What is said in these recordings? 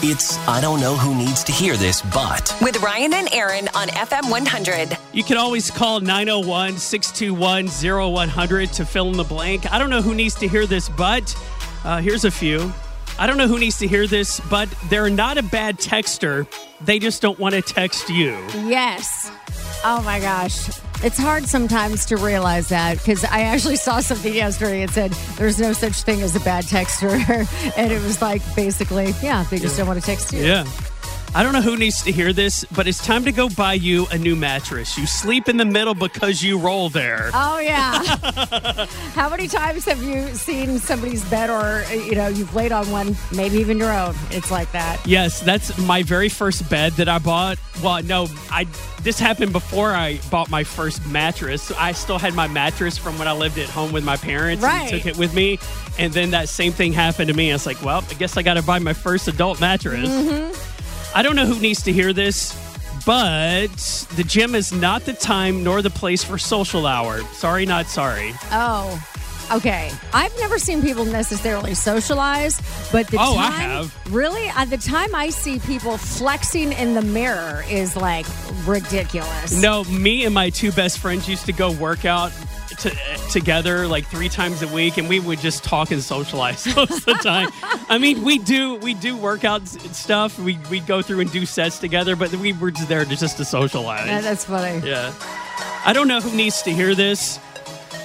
It's I don't know who needs to hear this, but With Ryan and Aaron on FM 100. You can always call 901 621 0100 to fill in the blank. I don't know who needs to hear this, but uh, here's a few. I don't know who needs to hear this, but they're not a bad texter. They just don't want to text you. Yes. Oh my gosh. It's hard sometimes to realize that because I actually saw something yesterday. It said there's no such thing as a bad texter. and it was like basically, yeah, they just don't want to text you. Yeah. I don't know who needs to hear this, but it's time to go buy you a new mattress. You sleep in the middle because you roll there. Oh yeah. How many times have you seen somebody's bed or you know, you've laid on one, maybe even your own? It's like that. Yes, that's my very first bed that I bought. Well, no, I this happened before I bought my first mattress. I still had my mattress from when I lived at home with my parents Right. and took it with me. And then that same thing happened to me. I was like, well, I guess I got to buy my first adult mattress. Mm-hmm. I don't know who needs to hear this, but the gym is not the time nor the place for social hour. Sorry, not sorry. Oh. Okay. I've never seen people necessarily socialize, but the Oh, I time have. really uh, the time I see people flexing in the mirror is like ridiculous. No, me and my two best friends used to go work out to, together like three times a week, and we would just talk and socialize most of the time. I mean, we do we do workouts and stuff. We we go through and do sets together, but we were just there to just to socialize. Yeah, that's funny. Yeah. I don't know who needs to hear this,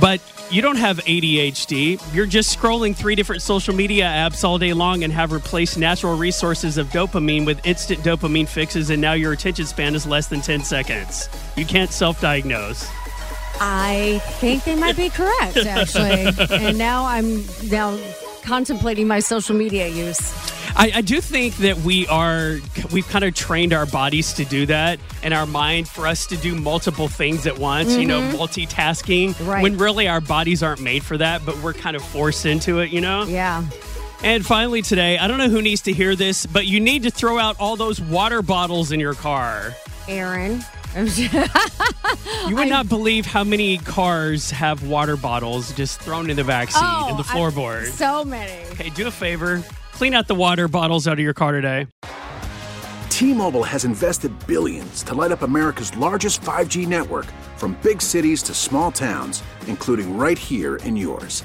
but you don't have ADHD. You're just scrolling three different social media apps all day long and have replaced natural resources of dopamine with instant dopamine fixes, and now your attention span is less than 10 seconds. You can't self diagnose. I think they might be correct, actually. and now I'm now contemplating my social media use. I, I do think that we are, we've kind of trained our bodies to do that and our mind for us to do multiple things at once, you know, mm-hmm. multitasking. Right. When really our bodies aren't made for that, but we're kind of forced into it, you know? Yeah. And finally, today, I don't know who needs to hear this, but you need to throw out all those water bottles in your car. Aaron. You would not believe how many cars have water bottles just thrown in the back seat Oh, and the I- floorboard. so many. hey, do a favor, clean out the water bottles out of your car today. T-Mobile has invested billions to light up America's largest 5G network from big cities to small towns, including right here in yours.